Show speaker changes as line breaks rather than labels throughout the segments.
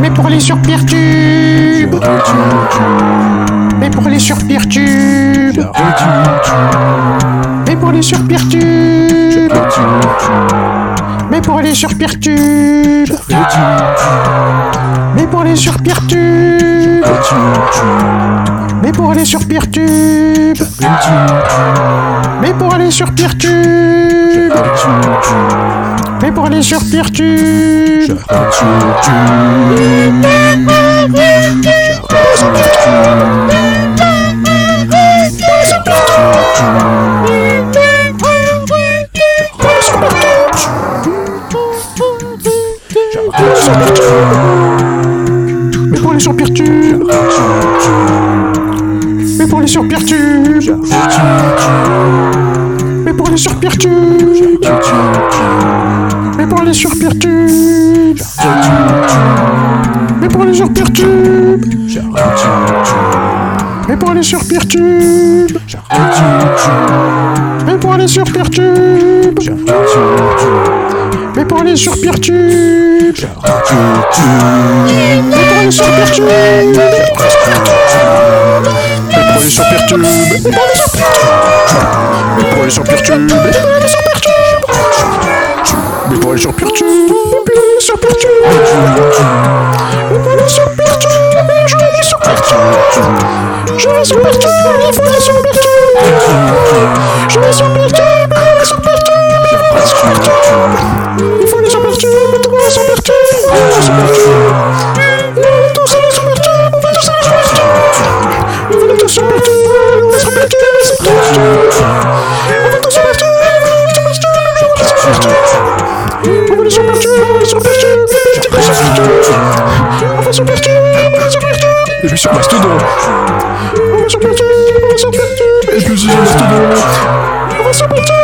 Mais pour les surpertubes Mais pour aller surpertubes Je réduis. Mais pour les surpertubes Mais pour aller surpertubes Je réduis. Mais pour les surpertubes Mais pour les surpertubes Mais pour les surpertubes mais pour aller sur Mais pour aller sur Mais pour aller sur Mais pour aller sur Mais pour aller sur Pierre-Tube Mais pour aller sur Pierre-Tube Mais pour aller sur Pierre-Tube Mais pour aller sur Pierre-Tube Mais pour aller sur Pierre-Tube Mais pour aller sur Pierre-Tube Mais pour aller sur Pierre-Tube Mais pour aller sur Pierre-Tube Mais pour aller sur voilà sur Pirtu. Sur Pirtu. Voilà sur Pirtu. Je te dis sur Pirtu. Je vais sur Pirtu. Il faut aller sur Pirtu. Je vais sur Pirtu. Voilà sur Pirtu. Il faut sur Pirtu. Il faut aller sur Pirtu. Il faut aller sur Pirtu. Va sur Pierre-Tube On va sur
Et puis sur Mastodon
On va sur Pierre-Tube On va sur Pierre-Tube
Et puis sur Mastodon
On va sur Pierre-Tube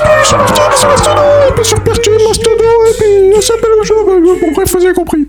On va sur Mastodon Et puis sur Mastodon Et puis on s'appelle le jeu Bon bref, vous avez compris